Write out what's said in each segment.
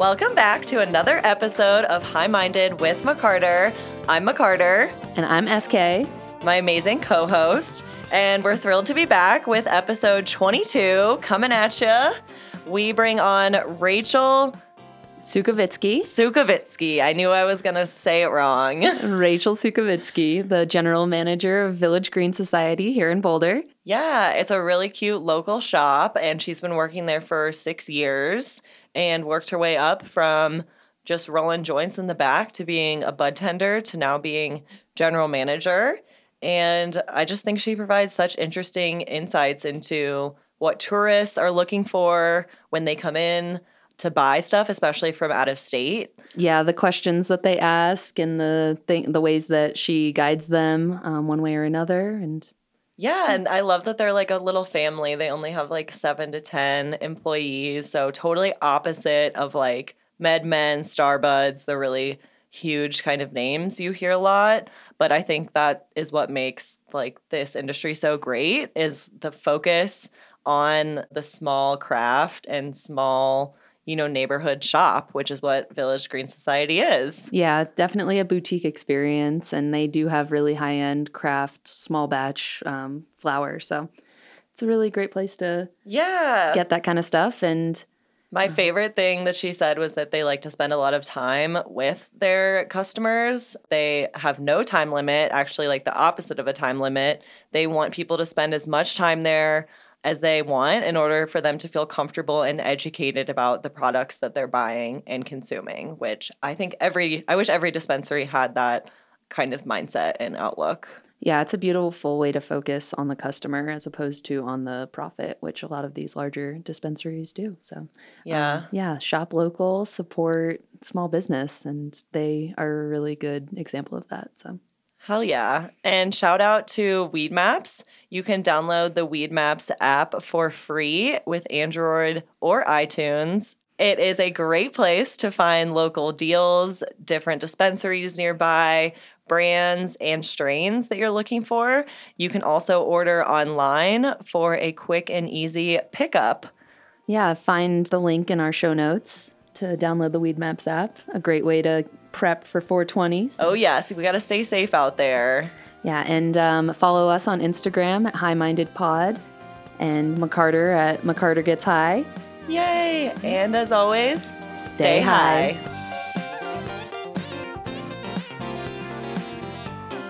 Welcome back to another episode of High Minded with McCarter. I'm McCarter, And I'm SK. my amazing co host, and we're thrilled to be back with episode 22 coming at you. We bring on Rachel Sukovitsky. Sukovitsky. I knew I was going to say it wrong. Rachel Sukovitsky, the general manager of Village Green Society here in Boulder. Yeah, it's a really cute local shop, and she's been working there for six years and worked her way up from just rolling joints in the back to being a bud tender to now being general manager. And I just think she provides such interesting insights into what tourists are looking for when they come in to buy stuff, especially from out of state. Yeah, the questions that they ask and the th- the ways that she guides them um, one way or another. And Yeah, and I love that they're like a little family. They only have like seven to 10 employees. So, totally opposite of like MedMen, Starbuds, the really huge kind of names you hear a lot. But I think that is what makes like this industry so great is the focus on the small craft and small, you know, neighborhood shop, which is what Village Green Society is. yeah, definitely a boutique experience. And they do have really high end craft, small batch um, flower. So it's a really great place to Yeah. get that kind of stuff. And My favorite thing that she said was that they like to spend a lot of time with their customers. They have no time limit, actually, like the opposite of a time limit. They want people to spend as much time there as they want in order for them to feel comfortable and educated about the products that they're buying and consuming, which I think every, I wish every dispensary had that kind of mindset and outlook. Yeah, it's a beautiful way to focus on the customer as opposed to on the profit, which a lot of these larger dispensaries do. So, Yeah. um, yeah, shop local, support small business, and they are a really good example of that. So, Hell yeah. And shout out to Weed Maps. You can download the Weed Maps app for free with Android or iTunes. It is a great place to find local deals, different dispensaries nearby, brands, and strains that you're looking for. You can also order online for a quick and easy pickup. yeah, find the link in our show notes to download the Weed Maps app. A great way to prep for 420s. Oh, yes, we got to stay safe out there. Yeah, and um, follow us on Instagram at High Minded Pod and McCarter at McCarter Gets High. Yay. And as always, Stay high.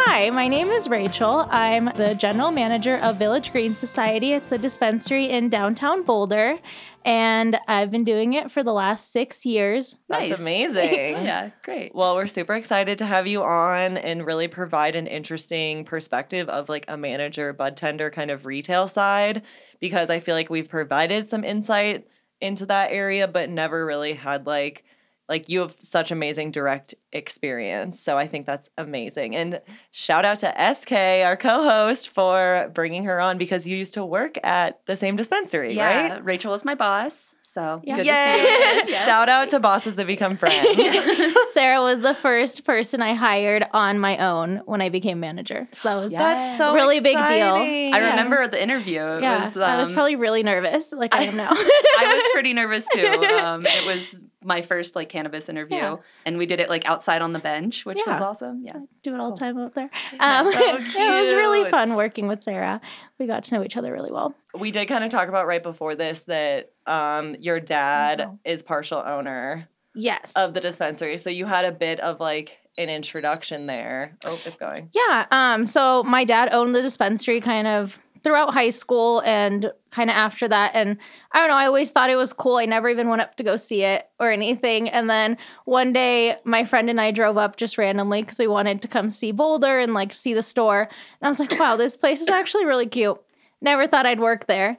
Hi, my name is Rachel. I'm the general manager of Village Green Society. It's a dispensary in downtown Boulder, and I've been doing it for the last six years. That's Nice. amazing. Yeah, great. Well, we're super excited to have you on and really provide an interesting perspective of like a manager, bud tender kind of retail side because I feel like we've provided some insight into that area, but never really had like like you have such amazing direct experience. So I think that's amazing. And shout out to SK, our co-host, for bringing her on because you used to work at the same dispensary, Yeah, right? Rachel is my boss. So Yeah. good Yay! to see you. Yes. Shout out to bosses that become friends. Sarah was the first person I hired on my own when I became manager. So that was Yeah. That's so Really big deal. exciting. I remember the interview. It yeah. was, I was um, probably really nervous, like I am now. I was pretty nervous too. Um, it was my first like cannabis interview, Yeah. and we did it like outside on the bench, which was awesome. Yeah, do it all cool. the time out there. Um, So it was really fun cute. working with Sarah. We got to know each other really well. we did kind of talk about right before this that um, your dad Mhm. is partial owner Yes. of the dispensary. So you had a bit of like an introduction there. Oh, it's going. Yeah. Um. So my dad owned the dispensary kind of throughout high school and kind of after that. And I don't know. I always thought it was cool. I never even went up to go see it or anything. And then one day, my friend and I drove up just randomly because we wanted to come see Boulder and like see the store. And I was like, wow, this place is actually really cute. Never thought I'd work there.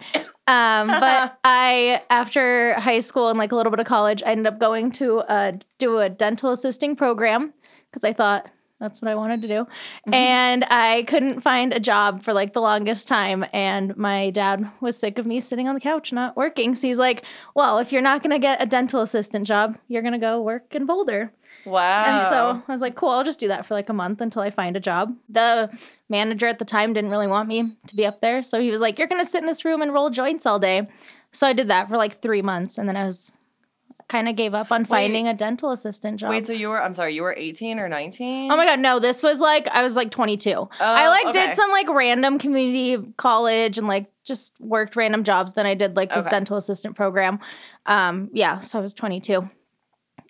Um, but I, after high school and like a little bit of college, I ended up going to uh, do a dental assisting program because I thought that's what I wanted to do. Mm-hmm. And I couldn't find a job for like the longest time. And my dad was sick of me sitting on the couch not working. So he's like, well, if you're not going to get a dental assistant job, you're going to go work in Boulder. Wow. And so I was like, cool, I'll just do that for like a month until I find a job. The manager at the time didn't really want me to be up there. So he was like, you're going to sit in this room and roll joints all day. So I did that for like three months. And then I was kind of gave up on finding a dental assistant job. Wait, so you were I'm sorry, you were 18 or 19? Oh my god, no, this was like I was like 22. I like Oh, okay. did some like random community college and like just worked random jobs. Then I did like this Okay. dental assistant program. Um yeah, so I was 22.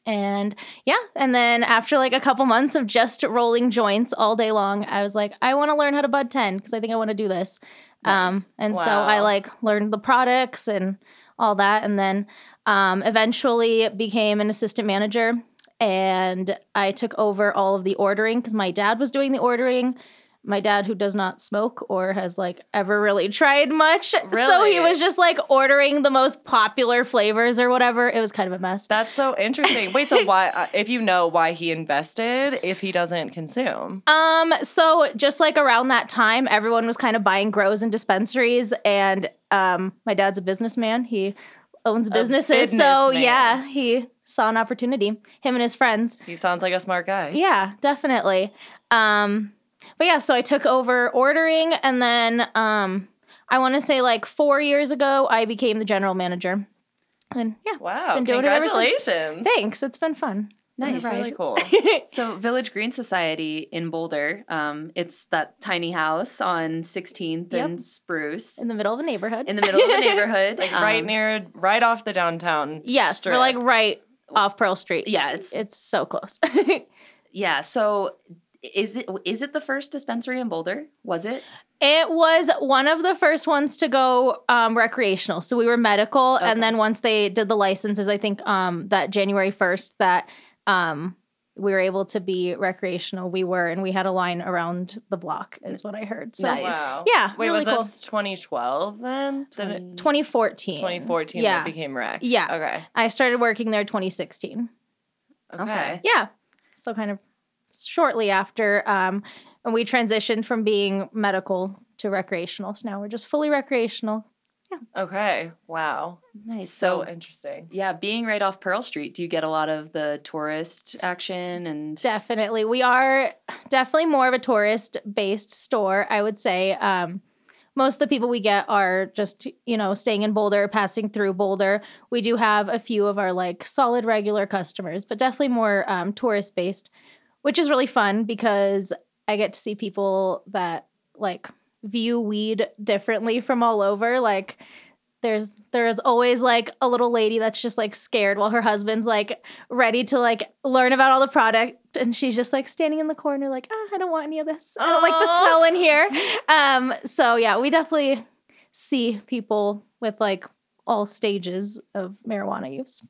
And yeah, and then after like a couple months of just rolling joints all day long, I was like, I want to learn how to bud tend because I think I want to do this. Um Nice. and so I like learned the products and all that and then um eventually became an assistant manager and I took over all of the ordering because my dad was doing the ordering. My dad, who does not smoke or has like ever really tried much, so he was just like ordering the most popular flavors or whatever. It was kind of a mess. That's so interesting. Wait, so why uh, if you know why he invested if he doesn't consume? Um, so just like around that time, everyone was kind of buying grows and dispensaries, and um, my dad's a businessman. He owns businesses, so yeah, he saw an opportunity. Him and his friends. He sounds like a smart guy. Yeah, definitely. Um, but yeah, so I took over ordering, and then um, I want to say like four years ago, I became the general manager. And yeah, Wow, Been doing it ever since. congratulations. thanks. It's been fun. Nice. That's really cool. So, Village Green Society in Boulder, um, it's that tiny house on 16th Yep. and Spruce In the middle of a neighborhood. in the middle of a neighborhood. Like right Um, near right off the downtown. yes, strip. we're like right off Pearl Street. Yeah, it's It's so close. yeah. So, is it is it the first dispensary in Boulder? Was it? It was one of the first ones to go um, recreational. So we were medical, Okay. and then once they did the licenses, I think um, that January first that um, we were able to be recreational. We were, and we had a line around the block, is what I heard. So Nice. Wow. Yeah, Wait, really was cool. this 2012 then? Did it 2014. 2014 Yeah, that became rec? Yeah. Okay. I started working there 2016. Okay. Okay. Yeah, so kind of shortly after, um, and we transitioned from being medical to recreational. So now we're just fully recreational. Okay. Wow. Nice. So So, interesting. yeah, being right off Pearl Street, do you get a lot of the tourist action and Definitely. We are definitely more of a tourist based store, I would say. Um, most of the people we get are just, you know, staying in Boulder, passing through Boulder. We do have a few of our like solid regular customers, but definitely more um, tourist based, which is really fun because I get to see people that like view weed differently from all over. Like, there's there's always like a little lady that's just like scared while her husband's like ready to like learn about all the product and she's just like standing in the corner like ah, I don't want any of this. I don't like the smell in here. Um so yeah, we definitely see people with like all stages of marijuana use.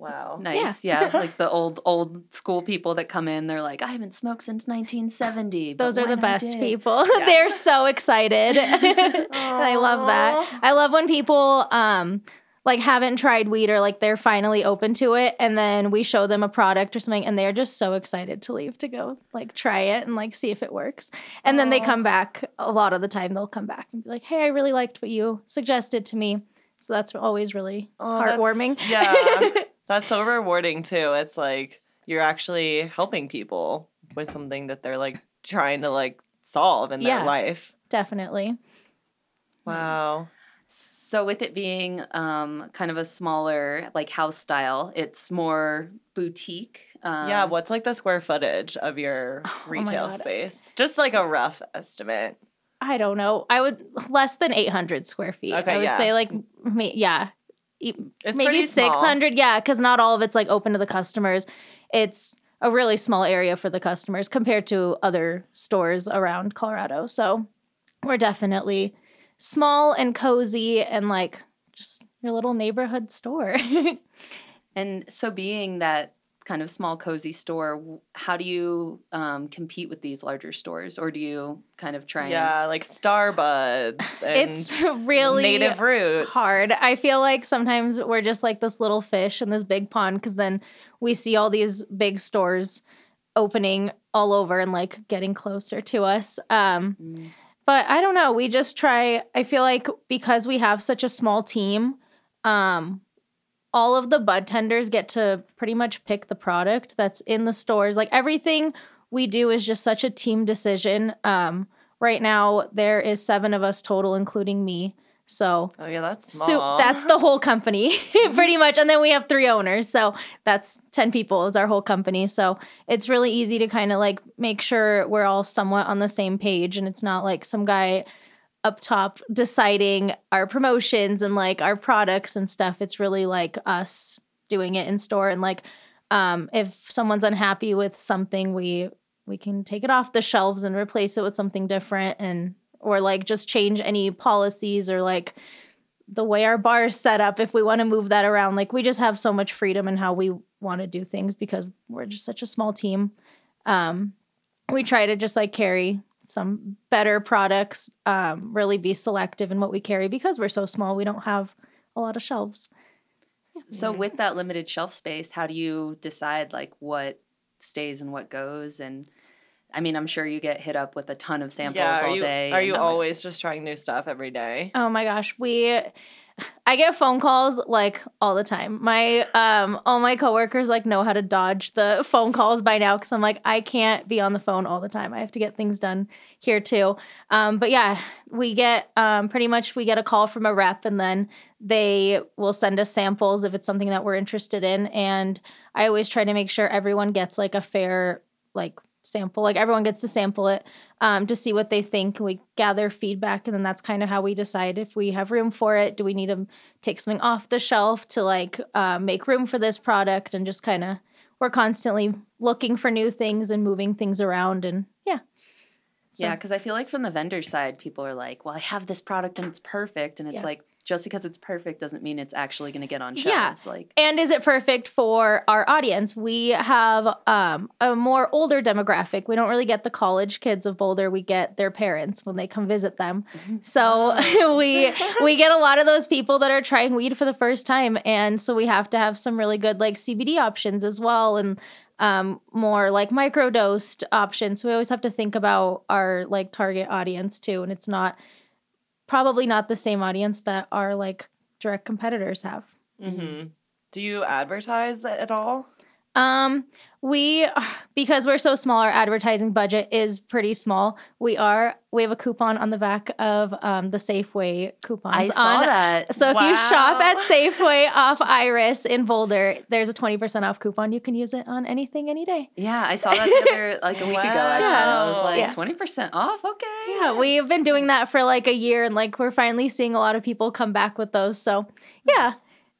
Wow. nice? Yeah. like the old old school people that come in, they're like, I haven't smoked since 1970. Those are the best did-" people. They're so excited. I love that. I love when people um like haven't tried weed or like they're finally open to it and then we show them a product or something and they're just so excited to leave to go like try it and like see if it works. And then they come back a lot of the time they'll come back and be like, "Hey, I really liked what you suggested to me." So that's always really Oh, heartwarming. Yeah. That's so rewarding too. It's like you're actually helping people with something that they're like trying to like solve in Yeah. their life. Definitely. Wow. So with it being um, kind of a smaller like house style, it's more boutique. Um, yeah, what's like the square footage of your Oh retail God. space? Just like a rough estimate. I don't know. I would less than 800 square feet. Okay, I would yeah. say like ma- yeah, It's maybe pretty small. 600. Yeah, because not all of it's like open to the customers. It's a really small area for the customers compared to other stores around Colorado. So we're definitely small and cozy and like just your little neighborhood store. And so being that kind of small cozy store, how do you um, compete with these larger stores, or do you kind of try and Yeah, like Starbuds and it's really native roots. hard. I feel like sometimes we're just like this little fish in this big pond because then we see all these big stores opening all over and like getting closer to us. Um, Mm. but I don't know. We just try. I feel like because we have such a small team, um, all of the bud tenders get to pretty much pick the product that's in the stores. Like everything we do is just such a team decision. Um, right now there is seven of us total, including me. So Oh yeah, that's so small. that's the whole company pretty much and then we have three owners so that's 10 people is our whole company so it's really easy to kind of like make sure we're all somewhat on the same page and it's not like some guy up top deciding our promotions and like our products and stuff. It's really like us doing it in store and like um if someone's unhappy with something we we can take it off the shelves and replace it with something different and or like just change any policies or like the way our bar is set up if we want to move that around. Like we just have so much freedom in how we want to do things because we're just such a small team. Um we try to just like carry some better products um really be selective in what we carry because we're so small we don't have a lot of shelves So with that limited shelf space, how do you decide like what stays and what goes? And I mean, I'm sure you get hit up with a ton of samples yeah. All you, day. are you and- always just trying new stuff every day? Oh my gosh, we I get phone calls like all the time. My um all my coworkers like know how to dodge the phone calls by now cuz I'm like I can't be on the phone all the time. I have to get things done here too. Um but yeah, we get um pretty much we get a call from a rep and then they will send us samples if it's something that we're interested in and I always try to make sure everyone gets like a fair like sample like everyone gets to sample it um, to see what they think. We gather feedback, and then that's kind of how we decide if we have room for it. Do we need to take something off the shelf to like uh, make room for this product? And just kind of we're constantly looking for new things and moving things around. And yeah, So- Yeah, because I feel like from the vendor side, people are like, "Well, I have this product and it's perfect," and it's Yeah. like just because it's perfect doesn't mean it's actually going to get on Yeah. shelves. Like, And is it perfect for our audience? We have um, a more older demographic. We don't really get the college kids of Boulder. We get their parents when they come visit them. So we we get a lot of those people that are trying weed for the first time, and so we have to have some really good like CBD options as well, and um, more like microdosed options. So we always have to think about our like target audience too, and it's not probably not the same audience that our like direct competitors have. Mm-hmm. Do you advertise at all? Um, we because we're so small, our advertising budget is pretty small. We are we have a coupon on the back of um, the Safeway coupons. I saw on, that. So if you shop at Safeway off Iris in Boulder, there's a twenty percent off coupon. You can use it on anything, any day. Yeah, I saw that the other like a week ago. Actually, I was like, Yeah. twenty percent off. Okay. Yeah, we've been doing that for like a year, and like we're finally seeing a lot of people come back with those. So yeah,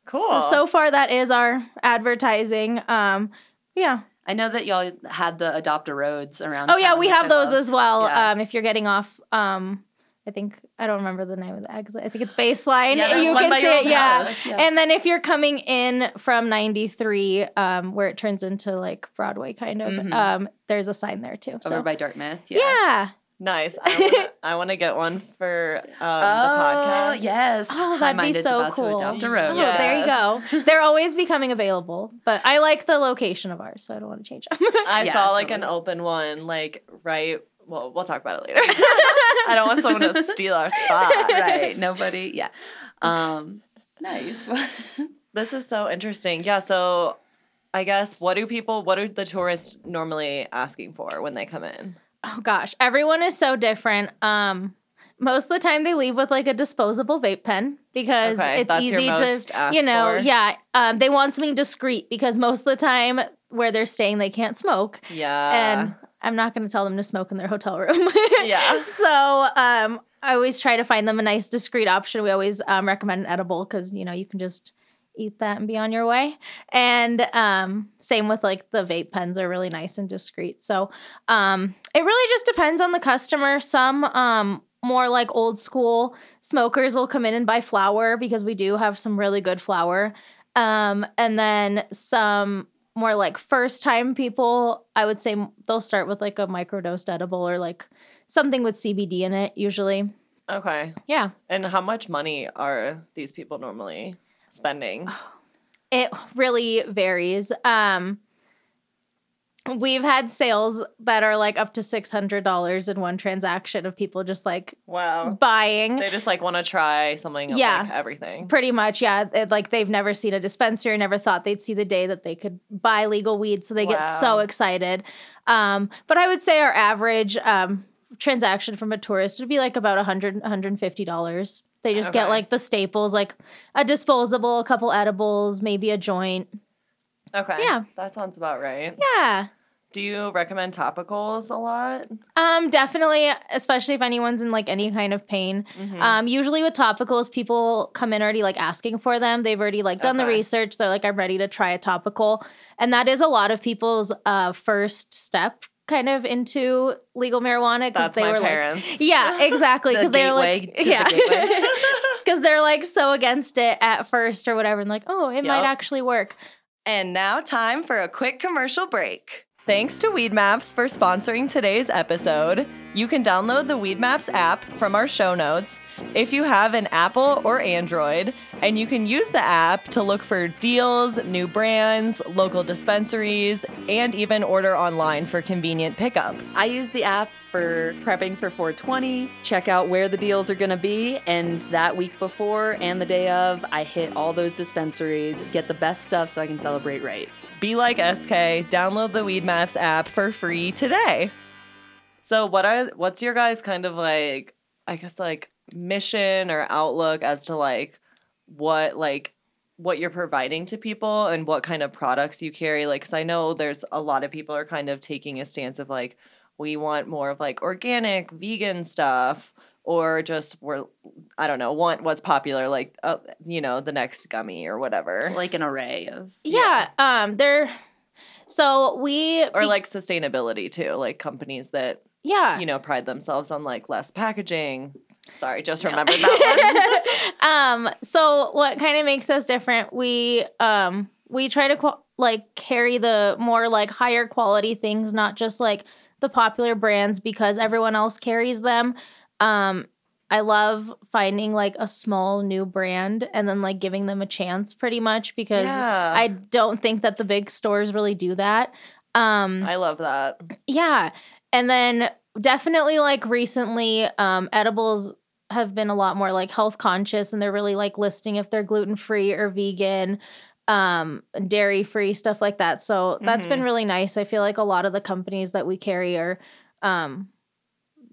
Cool. so so far that is our advertising. Um, yeah. I know that y'all had the adopt a roads around. Oh yeah, we have I those loved. as well. Yeah. Um, if you're getting off, um, I think I don't remember the name of the exit. I think it's baseline. Yeah, you one can by see your it, yeah. yeah. And then if you're coming in from 93, um, where it turns into like Broadway, kind of, Mhm. um, there's a sign there too. So over by Dartmouth. Yeah. yeah. Nice. I wanna, I want to get one for um, Oh the podcast. yes. Oh, that'd be so about cool. to adopt a Oh, road. Yeah. there you go. They're always becoming available, but I like the location of ours, so I don't want to change them. I Yeah, saw like an open one, like right. Well, we'll talk about it later. I don't want someone to steal our spot. right. Nobody. Yeah. Um. Nice. This is so interesting. Yeah. So, I guess what do people, what are the tourists normally asking for when they come in? Oh gosh, everyone is so different. Um most of the time they leave with like a disposable vape pen because Okay, it's easy to you know, for? yeah. Um they want something discreet because most of the time where they're staying they can't smoke. Yeah. and I'm not going to tell them to smoke in their hotel room. Yeah. So, um I always try to find them a nice discreet option. We always um, recommend an edible cuz you know, you can just eat that and be on your way. And um, same with like the vape pens are really nice and discreet. So um, it really just depends on the customer. Some um, more like old school smokers will come in and buy flower because we do have some really good flower. Um, and then some more like first time people, I would say they'll start with like a microdosed edible or like something with CBD in it usually. okay. Yeah. And how much money are these people normally spending? It really varies. Um, we've had sales that are like up to six hundred dollars in one transaction of people just like Wow. buying. They just like want to try something Yeah. like everything. Pretty much, yeah. It, like they've never seen a dispensary, never thought they'd see the day that they could buy legal weed, so they get so excited. Um, but I would say our average um, transaction from a tourist would be like about 100 150 dollars. They just Okay. get like the staples, like a disposable, a couple edibles, maybe a joint. Okay. yeah. That sounds about right. Yeah. Do you recommend topicals a lot? Um, definitely, especially if anyone's in like any kind of pain. Mm-hmm. Um, usually with topicals, people come in already like asking for them. They've already like done the research. They're like, I'm ready to try a topical, and that is a lot of people's uh first step kind of into legal marijuana because That's they my were parents. like, yeah, exactly, The because they're like, the yeah, because they're like so against it at first or whatever, and like, oh, it might actually work. And now, time for a quick commercial break. Thanks to Weed Maps for sponsoring today's episode. You can download the Weed Maps app from our show notes if you have an Apple or Android, and you can use the app to look for deals, new brands, local dispensaries, and even order online for convenient pickup. I use the app for prepping for 420, check out where the deals are going to be, and that week before and the day of, I hit all those dispensaries, get the best stuff so I can celebrate right. Be like SK, download the Weed Maps app for free today. So what are what's your guys kind of like I guess like mission or outlook as to like what like what you're providing to people and what kind of products you carry? Like cuz I know there's a lot of people are kind of taking a stance of like we want more of like organic vegan stuff or just we're I don't know want what's popular like uh, you know the next gummy or whatever. Like an array of. Yeah, um, they're so we or like sustainability too like companies that yeah, you know pride themselves on like less packaging. Sorry just remembered that one. Um so what kind of makes us different we um we try to qu- like carry the more like higher quality things not just like the popular brands because everyone else carries them um i love finding like a small new brand and then like giving them a chance pretty much because Yeah. i don't think that the big stores really do that um i love that yeah. And then definitely like recently, um, edibles have been a lot more like health conscious and they're really like listing if they're gluten free or vegan, um, dairy free, stuff like that. So that's been really nice. I feel like a lot of the companies that we carry are um,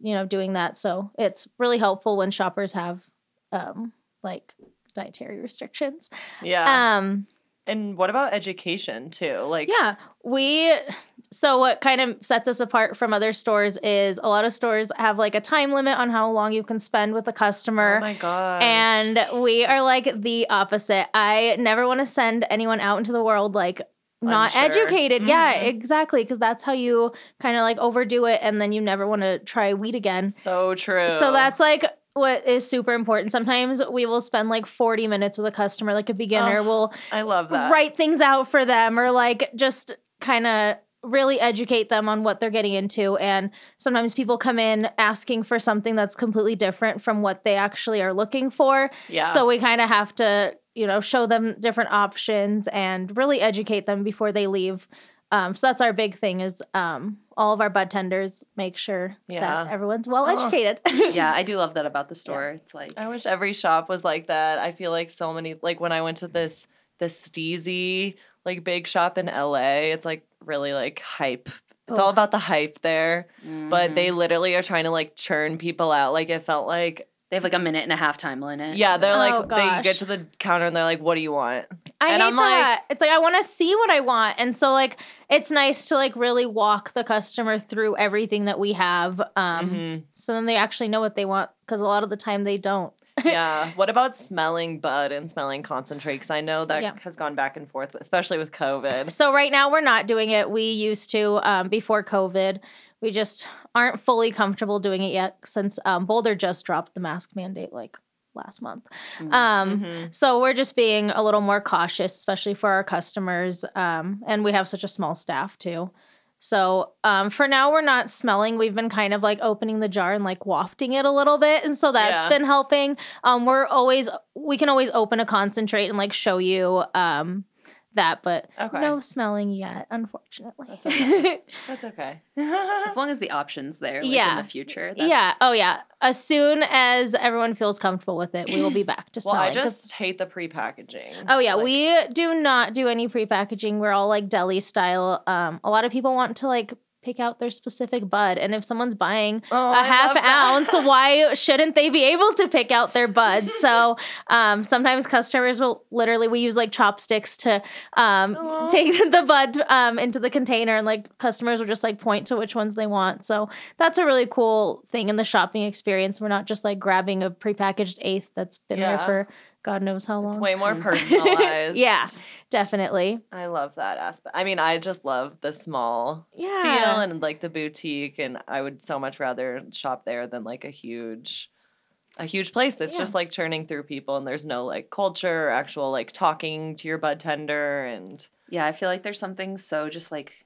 you know, doing that. So it's really helpful when shoppers have um like dietary restrictions. yeah Um and what about education too like Yeah, we. So what kind of sets us apart from other stores is a lot of stores have like a time limit on how long you can spend with a customer. oh my god and we are like the opposite. I never want to send anyone out into the world like not Unsure. educated. Yeah, Mhm. exactly. Because that's how you kind of like overdo it and then you never want to try weed again. so true So that's like what is super important. Sometimes we will spend like 40 minutes with a customer, like a beginner. Oh, will i love that write things out for them or like just kind of really educate them on what they're getting into and sometimes people come in asking for something that's completely different from what they actually are looking for yeah so we kind of have to you know show them different options and really educate them before they leave um, so that's our big thing is um, all of our bud tenders make sure Yeah. that everyone's well Oh. educated Yeah, I do love that about the store. It's like, I wish every shop was like that. I feel like so many like when I went to this this steezy like big shop in LA, it's like really like hype. It's all Oh. about the hype there. But they literally are trying to like churn people out. Like it felt like they have like a minute and a half time limit. yeah, they're Oh, like they gosh. get to the counter and they're like, What do you want? I And hate I'm like- that. it's like I want to see what I want, and so like it's nice to like really walk the customer through everything that we have, um, Mhm. so then they actually know what they want because a lot of the time they don't. yeah. What about smelling bud and smelling concentrate? Because I know that Yeah. has gone back and forth, especially with COVID. So right now we're not doing it. We used to um, before COVID. We just aren't fully comfortable doing it yet since um, Boulder just dropped the mask mandate like last month. Um, Mhm. So we're just being a little more cautious, especially for our customers. Um, and we have such a small staff too. So um, for now, we're not smelling. We've been kind of like opening the jar and like wafting it a little bit, and so that's Yeah. been helping. Um, we're always we can always open a concentrate and like show you um, that, but Okay. no smelling yet, unfortunately. That's okay. That's okay. As long as the option's there, like Yeah. in the future. That's, yeah. Oh yeah. As soon as everyone feels comfortable with it, we will be back to smelling. well, smelling. I 'cause- just hate the pre-packaging. Oh yeah, Like- we do not do any pre-packaging. We're all like deli style. Um, a lot of people want to like pick out their specific bud. And if someone's buying Oh, a half ounce, why shouldn't they be able to pick out their buds? So um, sometimes customers will literally we use like chopsticks to um, take the bud um, into the container, and like customers will just like point to which ones they want. So that's a really cool thing in the shopping experience. We're not just like grabbing a prepackaged eighth that's been there for God knows how long. It's way more hmm. personalized. Yeah. Definitely. I love that aspect. I mean, I just love the small Yeah. feel and like the boutique, and I would so much rather shop there than like a huge, a huge place that's Yeah. just like churning through people, and there's no like culture or actual like talking to your bud tender, and Yeah, I feel like there's something so just like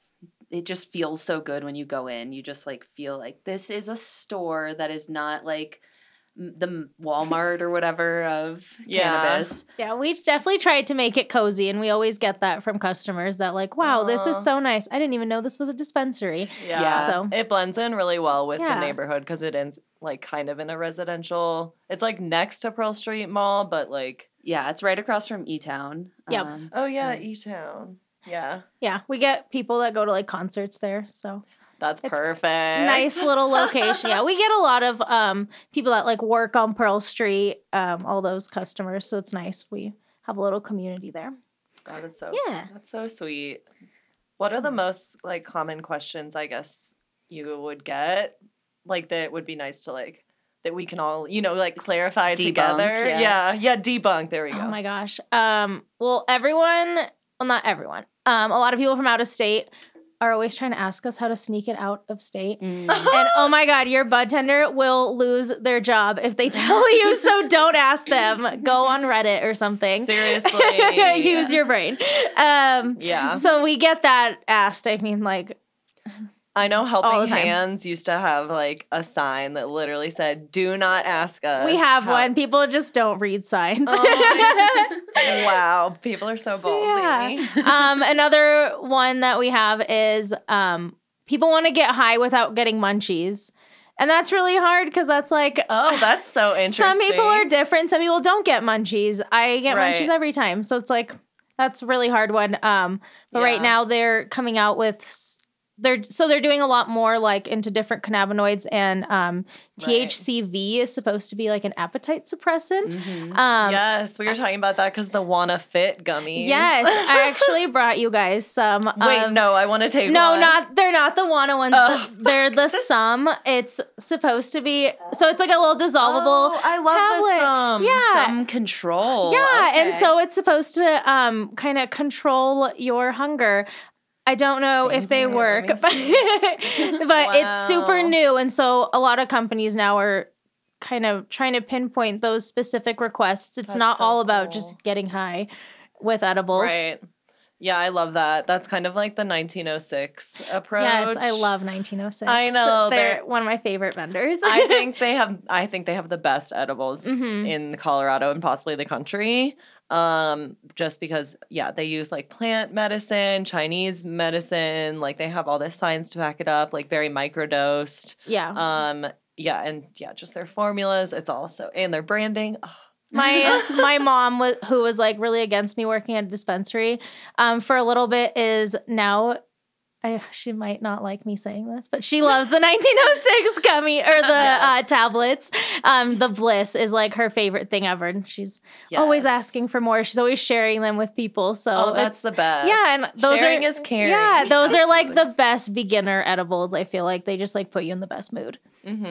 it just feels so good when you go in. You just like feel like this is a store that is not like m- the Walmart or whatever of Yeah. cannabis. Yeah, we definitely tried to make it cozy, and we always get that from customers that like, wow, this is so nice. I didn't even know this was a dispensary. yeah, Yeah. So- it blends in really well with Yeah. the neighborhood because it is like kind of in a residential. It's like next to Pearl Street Mall, but like Yeah, it's right across from E Town. Yep. Um, oh yeah, Yeah. E Town. Yeah, Yeah, we get people that go to like concerts there, so that's It's perfect. nice little location. Yeah, we get a lot of um people that like work on Pearl Street, um, all those customers, so it's nice. We have a little community there. That is so Yeah. That's so sweet. What are the most like common questions I guess you would get? Like that would be nice to like that we can all, you know, like clarify Debunk, together. yeah. yeah. Yeah, debunk. There we go. Oh my gosh. Um, well, everyone, well, not everyone. Um, a lot of people from out of state are always trying to ask us how to sneak it out of state. Mm. And oh my God, your bud tender will lose their job if they tell you. So don't ask them. Go on Reddit or something. Seriously. Use your brain. Um, Yeah. So we get that asked. I mean, like, I know Helping. Hands used to have like a sign that literally said, Do not ask us. we have how-" one. People just don't read signs. Oh wow. People are so ballsy. um, another one that we have is um, people want to get high without getting munchies. And that's really hard because that's like Oh, that's so interesting. some people are different. Some people don't get munchies. I get Right. munchies every time. So it's like that's a really hard one. Um, but right now they're coming out with they're so they're doing a lot more like into different cannabinoids and um, Right. THCV is supposed to be like an appetite suppressant. Mhm. Um, yes, we were talking about that because the Wana Fit gummies. yes, I actually brought you guys some. Wait, of- no, I want to take No, one. not they're not the Wana ones. Oh. The- they're the sum. It's supposed to be so it's like a little dissolvable Oh, I love tablet. the sums. Yeah. Some control. yeah, and so it's supposed to um kind of control your hunger. I don't know if they work, but, but it's super new, and so a lot of companies now are kind of trying to pinpoint those specific requests. It's That's not so all about cool. just getting high with edibles. Right. Yeah, I love that. That's kind of like the 1906 approach. Yes, I love 1906. I know, they're, they're- one of my favorite vendors. I think they have I think they have the best edibles Mhm. in Colorado and possibly the country. Um just because yeah, they use like plant medicine, Chinese medicine, like they have all this science to back it up, like very microdosed. yeah. Um yeah, and yeah, just their formulas, it's also and their branding. Oh, my my mom was who was like really against me working at a dispensary um for a little bit is now I, she might not like me saying this, but she loves the 1906 gummy or the uh, tablets. Um, the Bliss is like her favorite thing ever, and she's always asking for more. She's always sharing them with people. So Oh, that's the best. yeah, and those Sharing are is caring. Yeah, those are like the best beginner edibles. I feel like they just like put you in the best mood. Mm-hmm.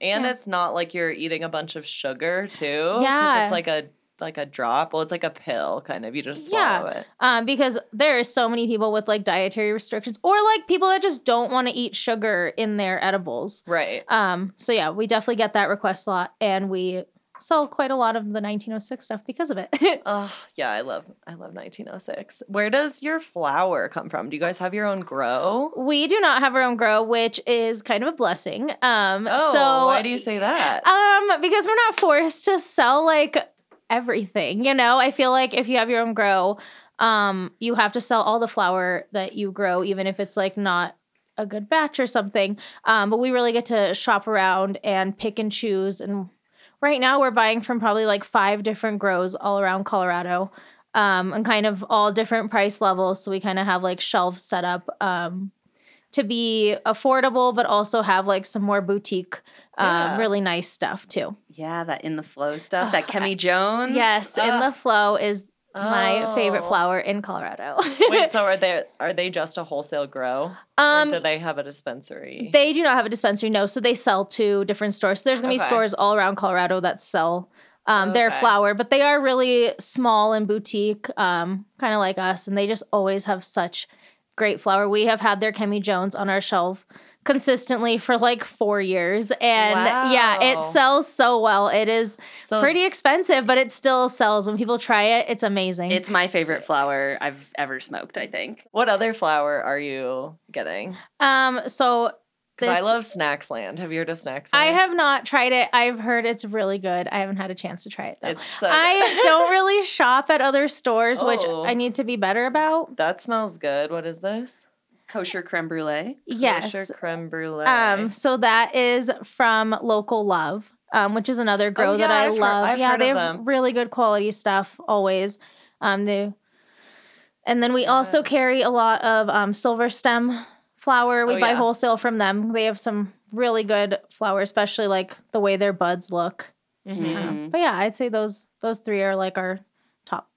And Yeah. it's not like you're eating a bunch of sugar too. Yeah. it's like a like a drop. Well, it's like a pill, kind of. You just Yeah. swallow it. um, because there are so many people with like dietary restrictions or like people that just don't want to eat sugar in their edibles. Right. Um, so yeah, we definitely get that request a lot, and we sell quite a lot of the 1906 stuff because of it. Oh yeah, I love I love 1906. Where does your flower come from? Do you guys have your own grow? we do not have our own grow, which is kind of a blessing. Um, Oh, so why do you say that? Um, because we're not forced to sell like everything, you know? I feel like if you have your own grow, um, you have to sell all the flower that you grow, even if it's like not a good batch or something. Um, but we really get to shop around and pick and choose. And right now we're buying from probably like five different grows all around Colorado. Um, and kind of all different price levels. So we kind of have like shelves set up. Um, to be affordable, but also have like some more boutique, um, really nice stuff too. Yeah, that in the flow stuff. That Oh, Chemmy Jones. Yes, in the flow is my favorite Oh. flower in Colorado. Wait, so are they are they just a wholesale grow? um, or do they have a dispensary? They do not have a dispensary, no. So they sell to different stores. So there's gonna be stores all around Colorado that sell um, their flower, but they are really small and boutique, um, kind of like us, and they just always have such great flower. We have had their Chemmy Jones on our shelf consistently for like four years, and yeah, it sells so well. It is So- pretty expensive, but it still sells. When people try it, it's amazing. It's my favorite flower I've ever smoked, I think. What other flower are you getting? um, so Because I love Snacksland. Have you heard of Snacksland? I have not tried it. I've heard it's really good. I haven't had a chance to try it though. It's so. I don't really shop at other stores, which Oh. I need to be better about. that smells good. What is this? Kosher creme brulee. Yes. Kosher creme brulee. Um, so that is from Local Love, um, which is another grow Oh, that I I've heard- love. I've yeah, heard they of have them. really good quality stuff always. Um, they, and then we also carry a lot of um, silver stem flower. We Oh, buy yeah. wholesale from them. They have some really good flower, especially like the way their buds look. Mhm. Um, but yeah, I'd say those those three are like our top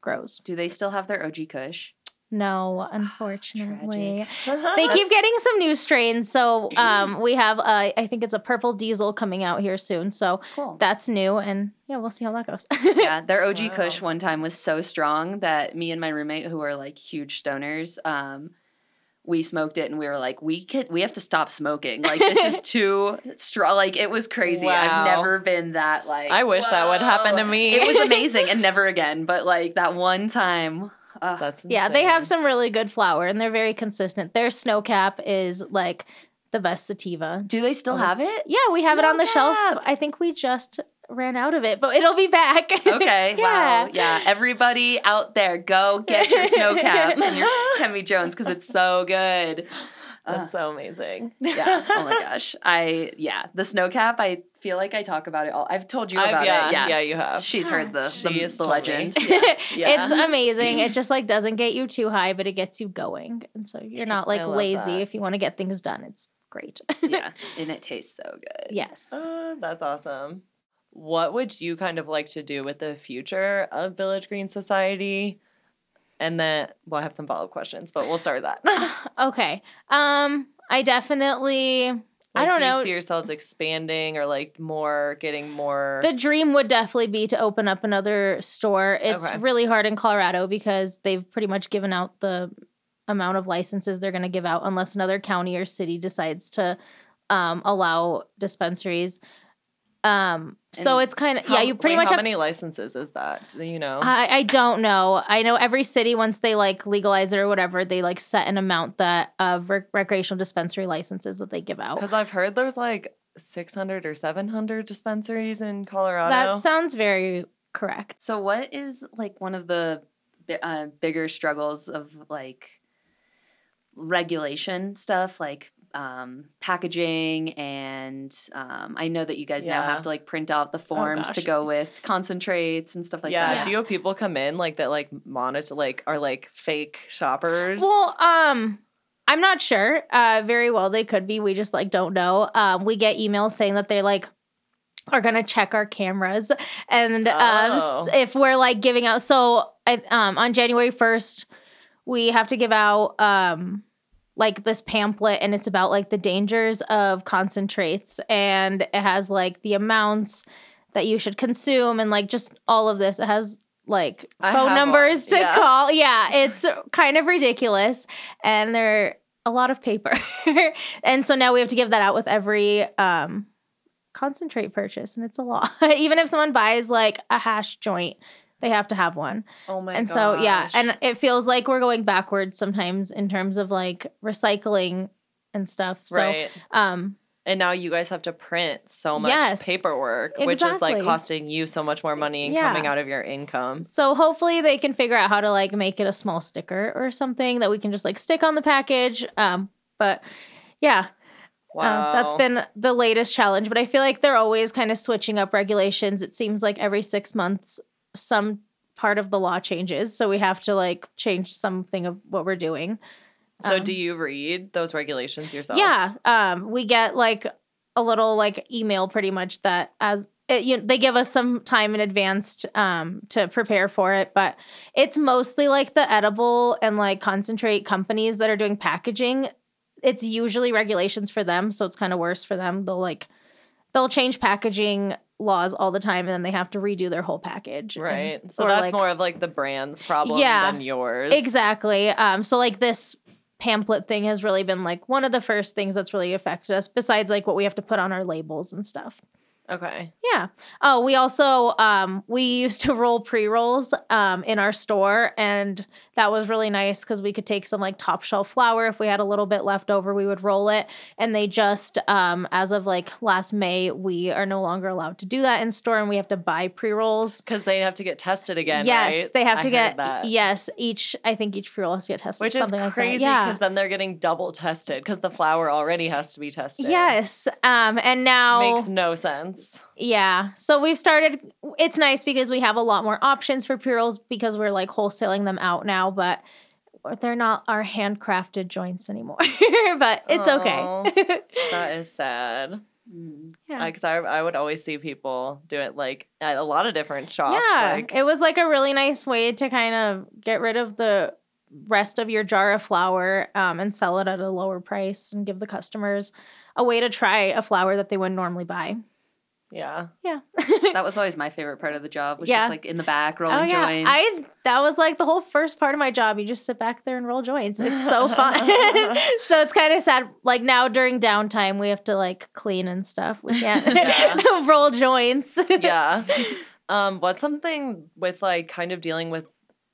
grows. Do they still have their OG Kush? No, unfortunately. They keep getting some new strains. So um, we have, uh, I think it's a purple diesel coming out here soon. So Cool. that's new. And yeah, we'll see how that goes. yeah, their OG Wow. Kush one time was so strong that me and my roommate, who are like huge stoners, um, we smoked it and we were like, we could, we have to stop smoking. Like this is too strong. Like it was crazy. Wow. I've never been that like. I wish that would happen to me. It was amazing and never again. But like that one time, uh, That's yeah, they have some really good flower and they're very consistent. Their snow cap is like the best sativa. do they still have it? Yeah, we have it on the shelf. I think we just ran out of it, but it'll be back. Okay. Yeah. Wow. Yeah. Everybody out there, go get your snow cap and your Chemmy Jones because it's so good. Uh, That's so amazing. yeah. Oh my gosh. I yeah. The snow cap. I feel like I talk about it all. I've told you I've- about yeah, it. Yeah. yeah, you have. She's heard the the, She's the legend. Yeah. Yeah. It's amazing. It just like doesn't get you too high, but it gets you going. And so you're not like lazy that. if you want to get things done. It's great. yeah. And it tastes so good. yes. Uh, that's awesome. What would you kind of like to do with the future of Village Green Society? And then, well, I have some follow up questions, but we'll start with that. Okay. Um, I definitely I don't do know. See yourselves expanding or like more, getting more? the dream would definitely be to open up another store. It's Okay. really hard in Colorado because they've pretty much given out the amount of licenses they're going to give out unless another county or city decides to um, allow dispensaries. Um, so And it's kind of yeah, you pretty wait, much How have many licenses is that? Do you know? I, I don't know. I know every city once they like legalize it or whatever, they like set an amount that of rec- recreational dispensary licenses that they give out. Because I've heard there's like 600 or 700 dispensaries in Colorado. That sounds very correct. So what is like one of the uh, bigger struggles of like regulation stuff like um, packaging and um, I know that you guys now have to like print out the forms to go with concentrates and stuff like yeah, that. do you have people come in like that like monitor like are like fake shoppers? Well, um, I'm not sure. Uh, very well they could be. We just like don't know. Um, we get emails saying that they like are gonna check our cameras and um, Oh. if we're like giving out. So um, on January first, we have to give out um like this pamphlet and it's about like the dangers of concentrates and it has like the amounts that you should consume and like just all of this. It has like phone numbers one, to yeah. call. Yeah, it's kind of ridiculous and they're a lot of paper. and so now we have to give that out with every um concentrate purchase and it's a lot. Even if someone buys like a hash joint, they have to have one oh my and so yeah gosh. and it feels like we're going backwards sometimes in terms of like recycling and stuff so right. um And now you guys have to print so much Yes, paperwork, which is like exactly. costing you so much more money and Yeah. coming out of your income. so hopefully they can figure out how to like make it a small sticker or something that we can just like stick on the package um but yeah Wow. uh, that's been the latest challenge but i feel like they're always kind of switching up regulations it seems like every six months some part of the law changes so we have to like change something of what we're doing So Um, do you read those regulations yourself? Yeah, um, we get like a little like email pretty much that as it, you they give us some time in advance um, to prepare for it, but it's mostly like the edible and like concentrate companies that are doing packaging. It's usually regulations for them, so it's kind of worse for them. They'll like they'll change packaging laws all the time, and then they have to redo their whole package. And- Right. So that's like- more of like the brand's problem Yeah, than yours. Exactly. Um, so like this pamphlet thing has really been like one of the first things that's really affected us, besides like what we have to put on our labels and stuff. Okay. Yeah. Oh, we also um we used to roll pre-rolls um in our store and that was really nice because we could take some like top shelf flower if we had a little bit left over, we would roll it. And they just um as of like last May, we are no longer allowed to do that in store and we have to buy pre-rolls. Because they have to get tested again. yes, right? they have to heard get that. yes, each I think each pre-roll has to get tested. Which is something crazy like that. because then they're getting double tested because the flower already has to be tested. Yes. Um, and now, Makes no sense. Yeah. So we've started. It's nice because we have a lot more options for pre rolls because we're like wholesaling them out now, but they're not our handcrafted joints anymore. but it's Aw. okay. That is sad. yeah. Because I, I would always see people do it like at a lot of different shops. yeah. Like, it was like a really nice way to kind of get rid of the rest of your jar of flower um, and sell it at a lower price and give the customers a way to try a flower that they wouldn't normally buy. Yeah. Yeah. That was always my favorite part of the job, was Yeah. just like in the back rolling oh yeah, joints. I that was like the whole first part of my job. You just sit back there and roll joints. It's so fun. so it's kind of sad. Like now during downtime, we have to like clean and stuff. We can't Yeah. roll joints. yeah. Um, what's something with like kind of dealing with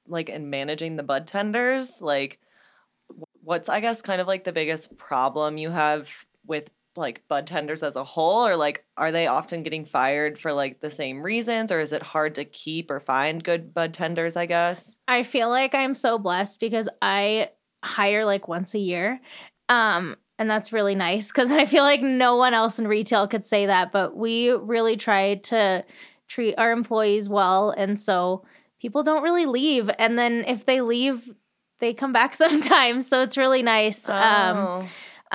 like and managing the bud tenders? Like, what's I guess kind of like the biggest problem you have with like bud tenders as a whole, or like are they often getting fired for like the same reasons, or is it hard to keep or find good bud tenders? I guess. I feel like I'm so blessed because I hire like once a year. Um, and that's really nice because I feel like no one else in retail could say that, but we really try to treat our employees well. And so people don't really leave. And then if they leave, they come back sometimes. So it's really nice. Um, Oh.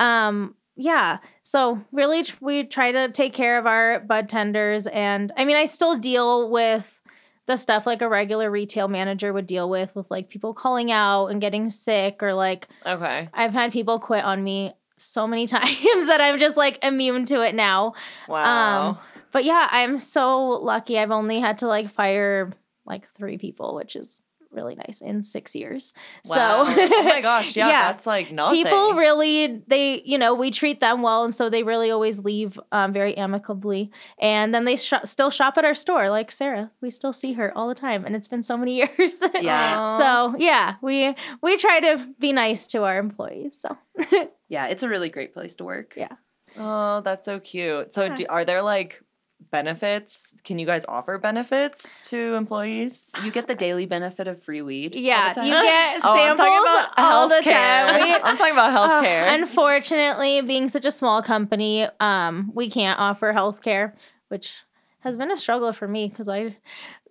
um, yeah. So really, tr- we try to take care of our bud tenders, and I mean, I still deal with the stuff like a regular retail manager would deal with, with like people calling out and getting sick, or like okay. I've had people quit on me so many times that I'm just like immune to it now. Wow. Um, but yeah, I'm so lucky. I've only had to like fire like three people, which is really nice in six years. wow. So oh my gosh. Yeah, Yeah. That's like nothing. people really they you know we treat them well and so they really always leave um, very amicably and then they sh- still shop at our store like sarah we still see her all the time and it's been so many years Yeah. So yeah we we try to be nice to our employees so yeah, it's a really great place to work. Yeah. Oh, that's so cute. So, Yeah. do, are there like benefits? Can you guys offer benefits to employees? You get the daily benefit of free weed. yeah you get Oh, I'm samples talking about all the time We- I'm talking about Uh, healthcare. unfortunately, being such a small company, um, we can't offer healthcare, which has been a struggle for me because I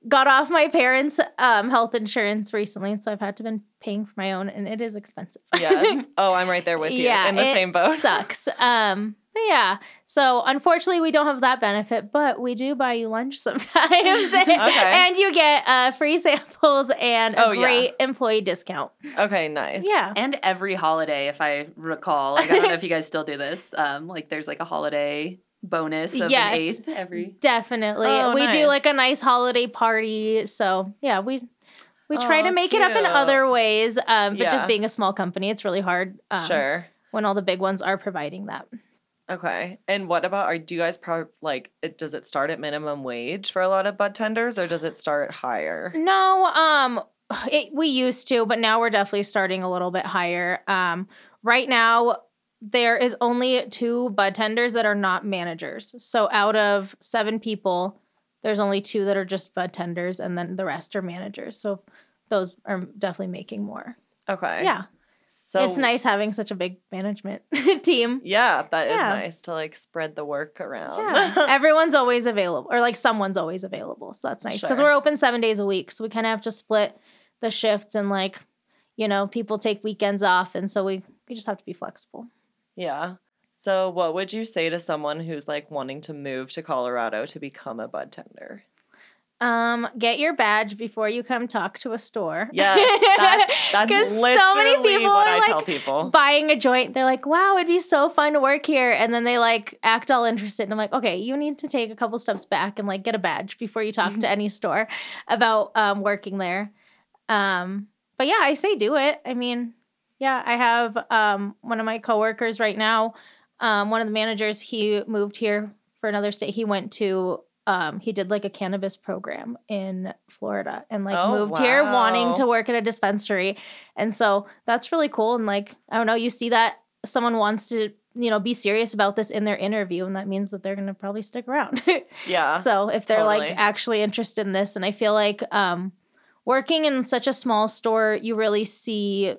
got off my parents' um, health insurance recently, so I've had to been paying for my own, and it is expensive. yes. Oh, I'm right there with you yeah, in the it same boat. Sucks. Um, but yeah, so unfortunately, we don't have that benefit, but we do buy you lunch sometimes, and you get uh, free samples and a Oh, yeah. great employee discount. Okay, nice. Yeah. And every holiday, if I recall, like I don't know if you guys still do this. Um, like there's like a holiday bonus of Yes. an eighth every. Definitely. Oh, we do like a nice holiday party. So yeah, we we try to Oh, make it up in other ways. Um, but Yeah. just being a small company, it's really hard. Um, Sure. When all the big ones are providing that. Okay. And what about are do you guys pro- like it does it start at minimum wage for a lot of bud tenders or does it start higher? No, um, it, we used to, but now we're definitely starting a little bit higher. Um, right now there is only two bud tenders that are not managers. So out of seven people, there's only two that are just bud tenders, and then the rest are managers. So those are definitely making more. Okay. Yeah. So it's nice having such a big management team. Yeah, that is Yeah. nice to like spread the work around. Yeah. Everyone's always available, or like someone's always available. So that's nice because Sure. we're open seven days a week. So we kind of have to split the shifts and like, you know, people take weekends off. And so we, we just have to be flexible. Yeah. So, what would you say to someone who's like wanting to move to Colorado to become a bud tender? Um, get your badge before you come talk to a store. Yes, that's that's literally so many people what are I tell like, people. buying a joint, they're like, wow, it'd be so fun to work here. And then they like act all interested. And I'm like, okay, you need to take a couple steps back and like get a badge before you talk to any store about um, working there. Um, but yeah, I say do it. I mean, yeah, I have um, one of my coworkers right now, um, one of the managers, he moved here for another state. He went to um, he did like a cannabis program in Florida and like Oh, moved here wanting to work at a dispensary. And so that's really cool. And like, I don't know, you see that someone wants to, you know, be serious about this in their interview, and that means that they're going to probably stick around. Yeah. so if they're totally. like actually interested in this, and I feel like um, working in such a small store, you really see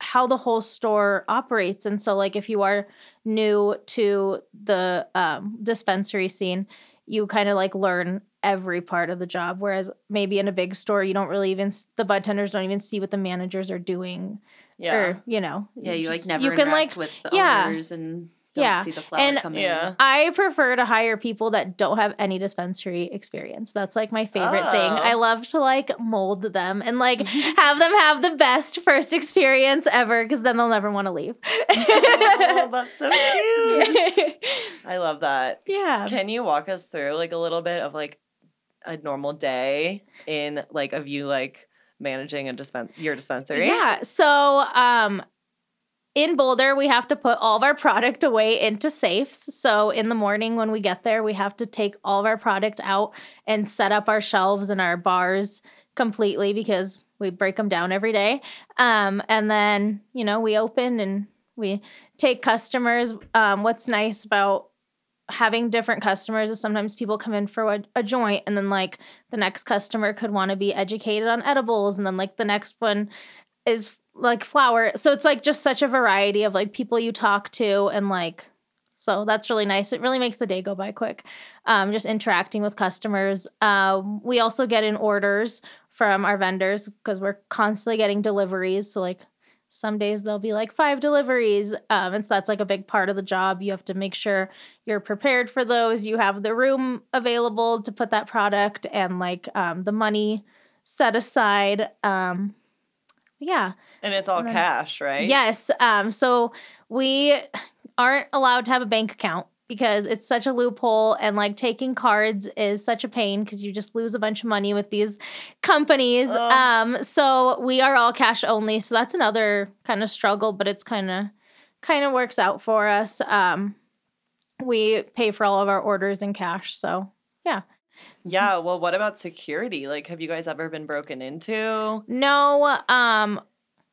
how the whole store operates. And so, like, if you are new to the um, dispensary scene, you kind of like learn every part of the job. Whereas maybe in a big store, you don't really even the bud tenders don't even see what the managers are doing, yeah. or you know, Yeah, you like just- never you can like with the yeah. owners and don't Yeah. see the flower And- come Yeah. I prefer to hire people that don't have any dispensary experience. That's like my favorite thing. Oh. I love to like mold them and like have them have the best first experience ever because then they'll never want to leave. oh, that's so cute. I love that. yeah. Can you walk us through like a little bit of like a normal day in like of you like managing a dispen- your dispensary? Yeah. So, um, in Boulder, we have to put all of our product away into safes. So, in the morning when we get there, we have to take all of our product out and set up our shelves and our bars completely because we break them down every day. Um, and then, you know, we open and we take customers. Um, what's nice about having different customers is sometimes people come in for a, a joint and then like the next customer could want to be educated on edibles and then like the next one is like flower. So it's like just such a variety of like people you talk to and like so that's really nice. It really makes the day go by quick um, just interacting with customers. Um, we also get in orders from our vendors because we're constantly getting deliveries. So like some days there'll be like five deliveries um, and so that's like a big part of the job. You have to make sure you're prepared for those. You have the room available to put that product and like um, the money set aside. Um, yeah And it's all cash, right? Yes. Um, so we aren't allowed to have a bank account because it's such a loophole and like taking cards is such a pain because you just lose a bunch of money with these companies. Ugh. Um, so we are all cash only. So that's another kind of struggle, but it's kind of kind of works out for us. Um, we pay for all of our orders in cash. So yeah. Yeah. Well, what about security? Like, have you guys ever been broken into? No, um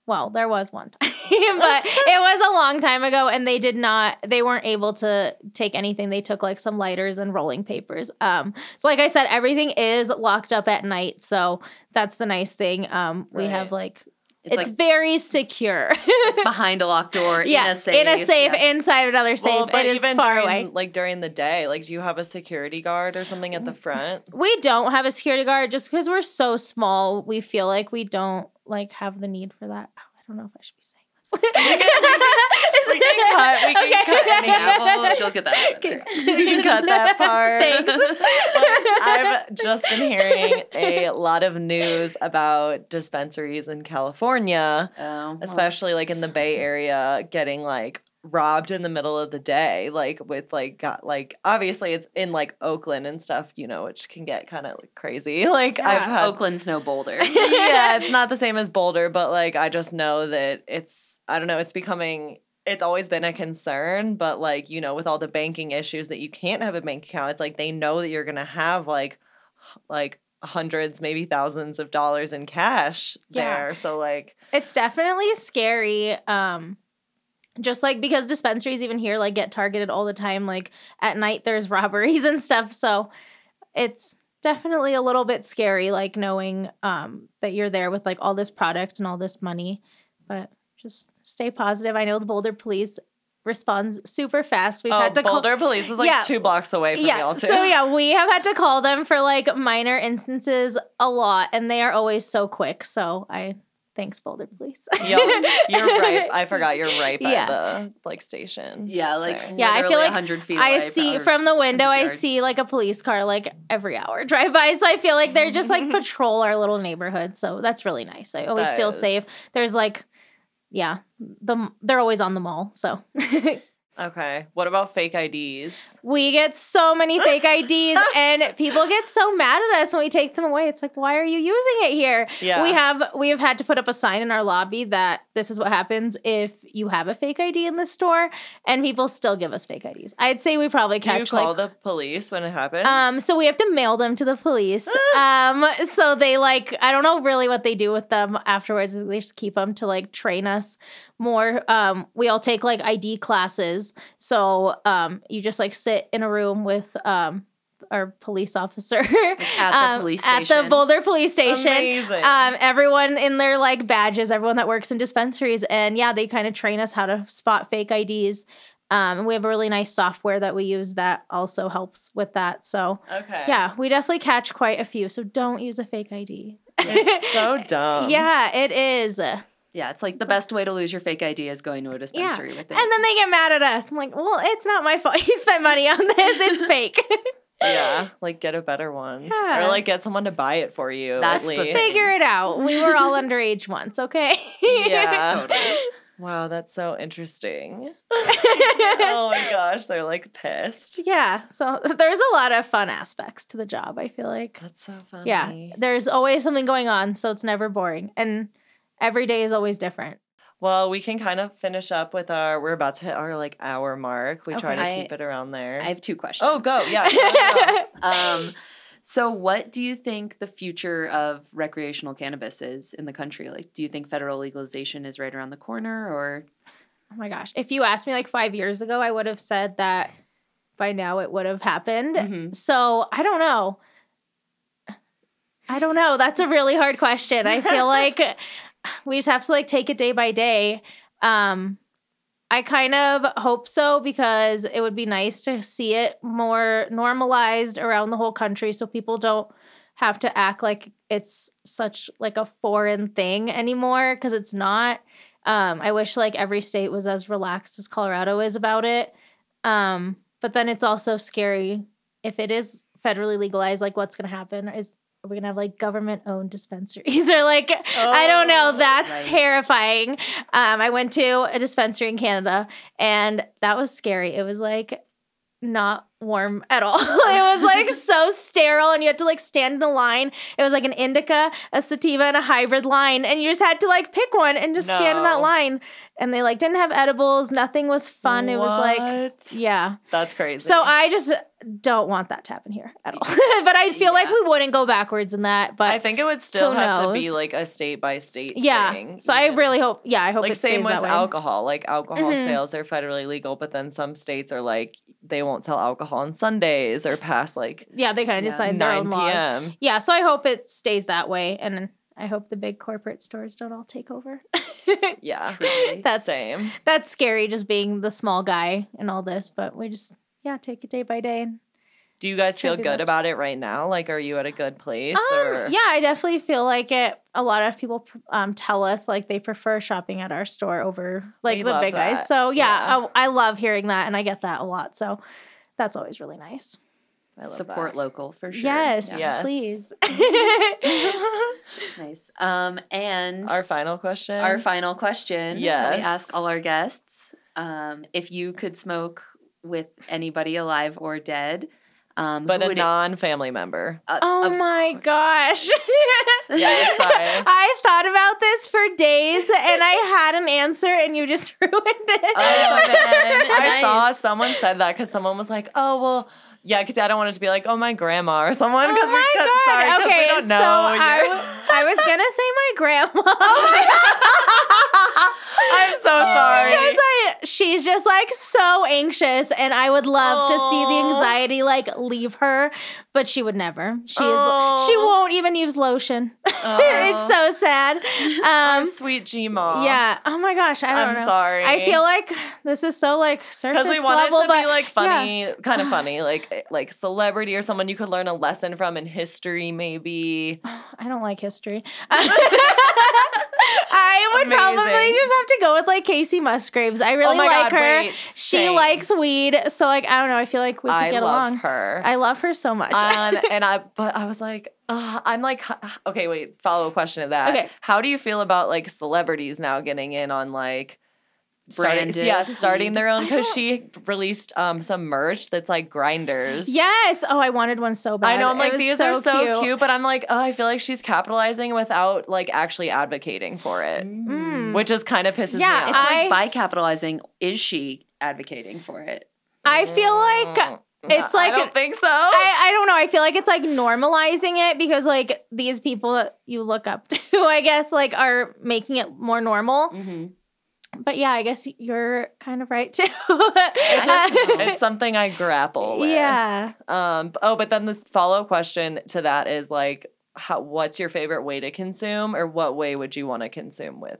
well, there was one time, but it was a long time ago and they did not they weren't able to take anything. They took like some lighters and rolling papers. Um so like I said everything is locked up at night, so that's the nice thing. Um we have like It's, it's, like very secure. behind a locked door yeah, in a safe. in a safe Yeah. inside another safe. Well, but it is even far during, away. like during the day, like, do you have a security guard or something at the front? We don't have a security guard just because we're so small. We feel like we don't like have the need for that. Oh, I don't know if I should be saying we can cut- we can cut any- Yeah, we'll, we'll get that out of there. You can cut that part. Thanks. I've just been hearing a lot of news about dispensaries in California, Oh, well, especially like in the Bay Area, getting like robbed in the middle of the day, like with like got like obviously it's in like Oakland and stuff, you know, which can get kind of like crazy. Like I've had Oakland's no Boulder. yeah, it's not the same as Boulder, but like I just know that it's I don't know, it's becoming it's always been a concern, but like, you know, with all the banking issues that you can't have a bank account, it's like they know that you're going to have like like hundreds, maybe thousands of dollars in cash Yeah. there. So like It's definitely scary. Um, just like because dispensaries even here like get targeted all the time. Like at night there's robberies and stuff. So it's definitely a little bit scary, like knowing um that you're there with like all this product and all this money. But just stay positive. I know the Boulder police responds super fast. We've oh, had to call Boulder police is like Yeah. 2 blocks away from yeah. y'all too. So yeah, we have had to call them for like minor instances a lot, and they are always so quick. So I Thanks, Boulder Police. Yo, you're right. I forgot you're right by Yeah. the like station. Yeah, like There. Yeah, I feel like 100 feet I see from the window, I see like a police car like every hour drive by. So I feel like they're just like patrol our little neighborhood. So that's really nice. I always That feel is- safe. There's like, yeah, the they're always on the mall. So Okay. What about fake IDs? we get so many fake IDs, and people get so mad at us when we take them away. It's like, why are you using it here? Yeah. We have we have had to put up a sign in our lobby that this is what happens if you have a fake ID in the store, and people still give us fake IDs. I'd say we probably Do you catch call like the police when it happens? Um, so we have to mail them to the police. um, so they like I don't know really what they do with them afterwards. They just keep them to like train us more. Um, we all take like ID classes. So um, you just like sit in a room with um our police officer at the um, police at the. Boulder police station. Amazing. Um, everyone in their like badges, everyone that works in dispensaries, and yeah, they kind of train us how to spot fake IDs. Um, and we have a really nice software that we use that also helps with that. So okay. yeah, we definitely catch quite a few. So don't use a fake ID. It's so dumb. yeah, it is. Yeah, it's like the best way to lose your fake ID is going to a dispensary with it. And then they get mad at us. I'm like, well, it's not my fault. You spent money on this. It's fake. Yeah. Like get a better one. Yeah. Or like get someone to buy it for you. That's at the least. thing. Figure it out. We were all underage once, okay? Yeah. Totally. Wow, that's so interesting. oh my gosh, they're like pissed. yeah. So there's a lot of fun aspects to the job, I feel like. That's so funny. Yeah. There's always something going on, so it's never boring. And every day is always different. Well, we can kind of finish up with our. We're about to hit our like hour mark. We try to I- keep it around there. I have two questions. oh, go. Yeah. go, go, go. Um, so, what do you think the future of recreational cannabis is in the country? Like, do you think federal legalization is right around the corner, or Oh my gosh. If you asked me like five years ago, I would have said that by now it would have happened. Mhm. So I don't know. I don't know. That's a really hard question. I feel like we just have to like take it day by day. Um, I kind of hope so because it would be nice to see it more normalized around the whole country so people don't have to act like it's such like a foreign thing anymore because it's not. Um, I wish like every state was as relaxed as Colorado is about it. Um, but then it's also scary if it is federally legalized, like what's gonna happen? Is are we gonna have like government owned dispensaries or like I don't know. Oh, That's right. terrifying. Um, I went to a dispensary in Canada and that was scary. It was like not warm at all. it was like so sterile and you had to like stand in a line. It was like an indica, a sativa, and a hybrid line. And you just had to like pick one and just stand in that line. And they like didn't have edibles. Nothing was fun. It was like yeah. That's crazy. So I just don't want that to happen here at all. but I feel like we wouldn't go backwards in that. But I think it would still have to be like a state by state yeah. thing. So I really hope. Yeah, I hope like it stays same with that way. alcohol. Like alcohol Mhm. sales are federally legal, but then some states are like they won't sell alcohol on Sundays or past like Yeah, they kind of Yeah. decide their own laws. p.m. Yeah, so I hope it stays that way, and I hope the big corporate stores don't all take over. Yeah, Truly. That's same. that's scary, just being the small guy and all this. But we just yeah, take it day by day. And, Do you guys feel good about it right now? Like, are you at a good place? or um, yeah, I definitely feel like it. A lot of people um, tell us like they prefer shopping at our store over like We the love big guys. So yeah, Yeah. I, I love hearing that, and I get that a lot. So that's always really nice. I love support that. local for sure? Yes, Yes. please. Nice. Um, and Our final question. our final question that we Yes. ask all our guests um, if you could smoke with anybody alive or dead um, but who a non-family member. uh, Oh of- my gosh. Yeah, sorry. I thought about this for days and I had an answer and you just ruined it. Oh, man. I saw someone said that because someone was like, "Oh well, yeah," because I don't want it to be like, "Oh my grandma" or someone. Oh Because my we, 'cause- god! sorry, okay, we don't know. so I, You're- w- I was gonna say my grandma. Oh I'm so Oh. sorry. Because I, she's just like so anxious, and I would love to see the anxiety like leave her, but she would never. She's she won't even use lotion. It's so sad. Um, sweet G mom. yeah. Oh my gosh, I don't I'm know. sorry. I feel like this is so like surface because we want level, to but be like yeah. funny, kind of funny, like like celebrity or someone you could learn a lesson from in history, maybe. I don't like history. I would probably just have to go with like Kacey Musgraves. I really Oh my like God, her. wait, she likes weed, so like I don't know. I feel like we could I get love along. her. I love her so much. um, and I, but I was like, uh, I'm like, okay, wait. Follow up question to that. Okay. How do you feel about like celebrities now getting in on like? Starting, Branded yeah, starting their own because she released um some merch that's like grinders. yes. Oh, I wanted one so bad. I know. I'm like was these are so cute. but I'm like, oh, I feel like she's capitalizing without like actually advocating for it, Mm. which is kind of pisses Yeah, me It's off. I- like by capitalizing, is she advocating for it? I feel like Mm, it's I like don't think so. I, I don't know. I feel like it's like normalizing it because like these people that you look up to, I guess, like are making it more normal. Mm-hmm. But yeah, I guess you're kind of right too. it's just it's something I grapple with. yeah. Um. Oh, but then this follow up question to that is like, how? What's your favorite way to consume, or what way would you want to consume with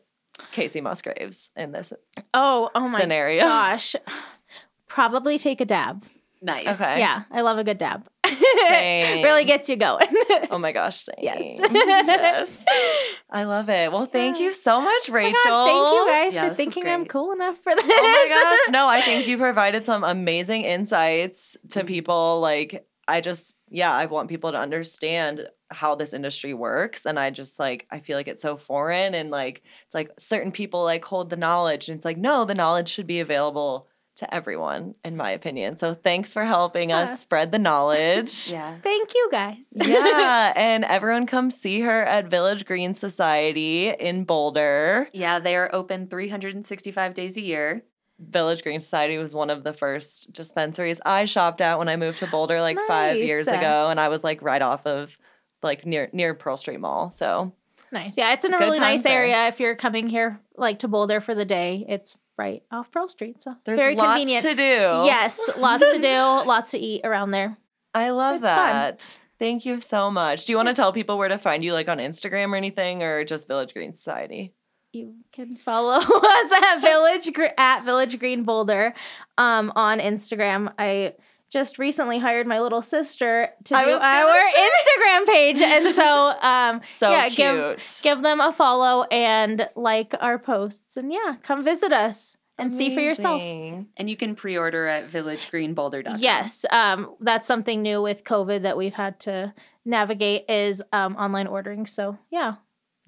Kacey Musgraves in this Oh, oh my scenario? gosh. Probably take a dab. Nice. Okay. Yeah, I love a good dab. Same. really gets you going. Oh my gosh! Same. Yes. yes. I love it. Well, thank you so much, Oh Rachel. God, thank you guys Yeah, for thinking I'm cool enough for this. Oh my gosh. No, I think you provided some amazing insights to mm-hmm. people. Like, I just, yeah, I want people to understand how this industry works. And I just like, I feel like it's so foreign and like, it's like certain people like hold the knowledge. And it's like, no, the knowledge should be available to everyone, in my opinion. So thanks for helping Yeah. us spread the knowledge. Yeah. Thank you guys. yeah. And everyone come see her at Village Green Society in Boulder. Yeah, they are open 365 days a year. Village Green Society was one of the first dispensaries I shopped at when I moved to Boulder like five years ago, and I was like right off of like near near Pearl Street Mall. So Nice. Yeah, it's in a Good really nice there. area. If you're coming here like to Boulder for the day, it's right off Pearl Street. So there's very lots convenient. to do. Yes, lots to do, lots to eat around there. I love It's fun. that. Thank you so much. Do you want to tell people where to find you, like on Instagram or anything, or just Village Green Society? You can follow us at Village at Village Green Boulder um, on Instagram. I just recently hired my little sister to I do our say. Instagram page, and so um, So yeah, cute. give give them a follow and like our posts, and yeah, come visit us and see for yourself. And you can pre order at villagegreenboulder.com. Yes, um, that's something new with COVID that we've had to navigate is um, online ordering. So yeah,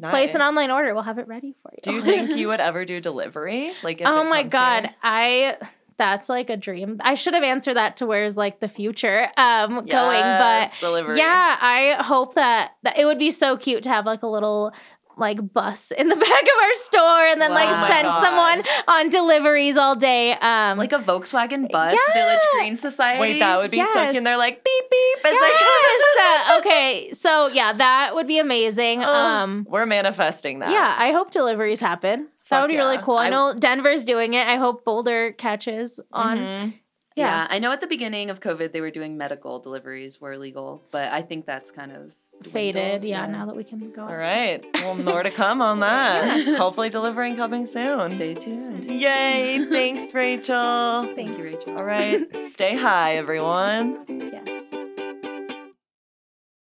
place an online order. We'll have it ready for you. Do you think you would ever do delivery? Like, if oh it my comes god, here? I that's like a dream. I should have answered that to where's like the future um going, but delivery. yeah, I hope that that it would be so cute to have like a little like bus in the back of our store and then like Wow. Oh my send God. someone on deliveries all day. Um Like a Volkswagen bus, Yeah. Village Green Society. Wait, that would be so Yes. cute. And they're like beep beep as yes. Uh, okay, so yeah, that would be amazing. they. um we're manifesting that. yeah, I hope deliveries happen. That would be really cool. I I- know Denver's doing it. I hope Boulder catches on. Mhm. Yeah. Yeah. I know at the beginning of COVID they were doing medical deliveries were illegal, but I think that's kind of Faded, dwindled, yeah, Now that we can go. All right. Well, more to come on that. Hopefully, delivering coming soon. Stay tuned. Yay. Thanks, Rachel. Thank you, Rachel. All right. Stay high, everyone. Yes.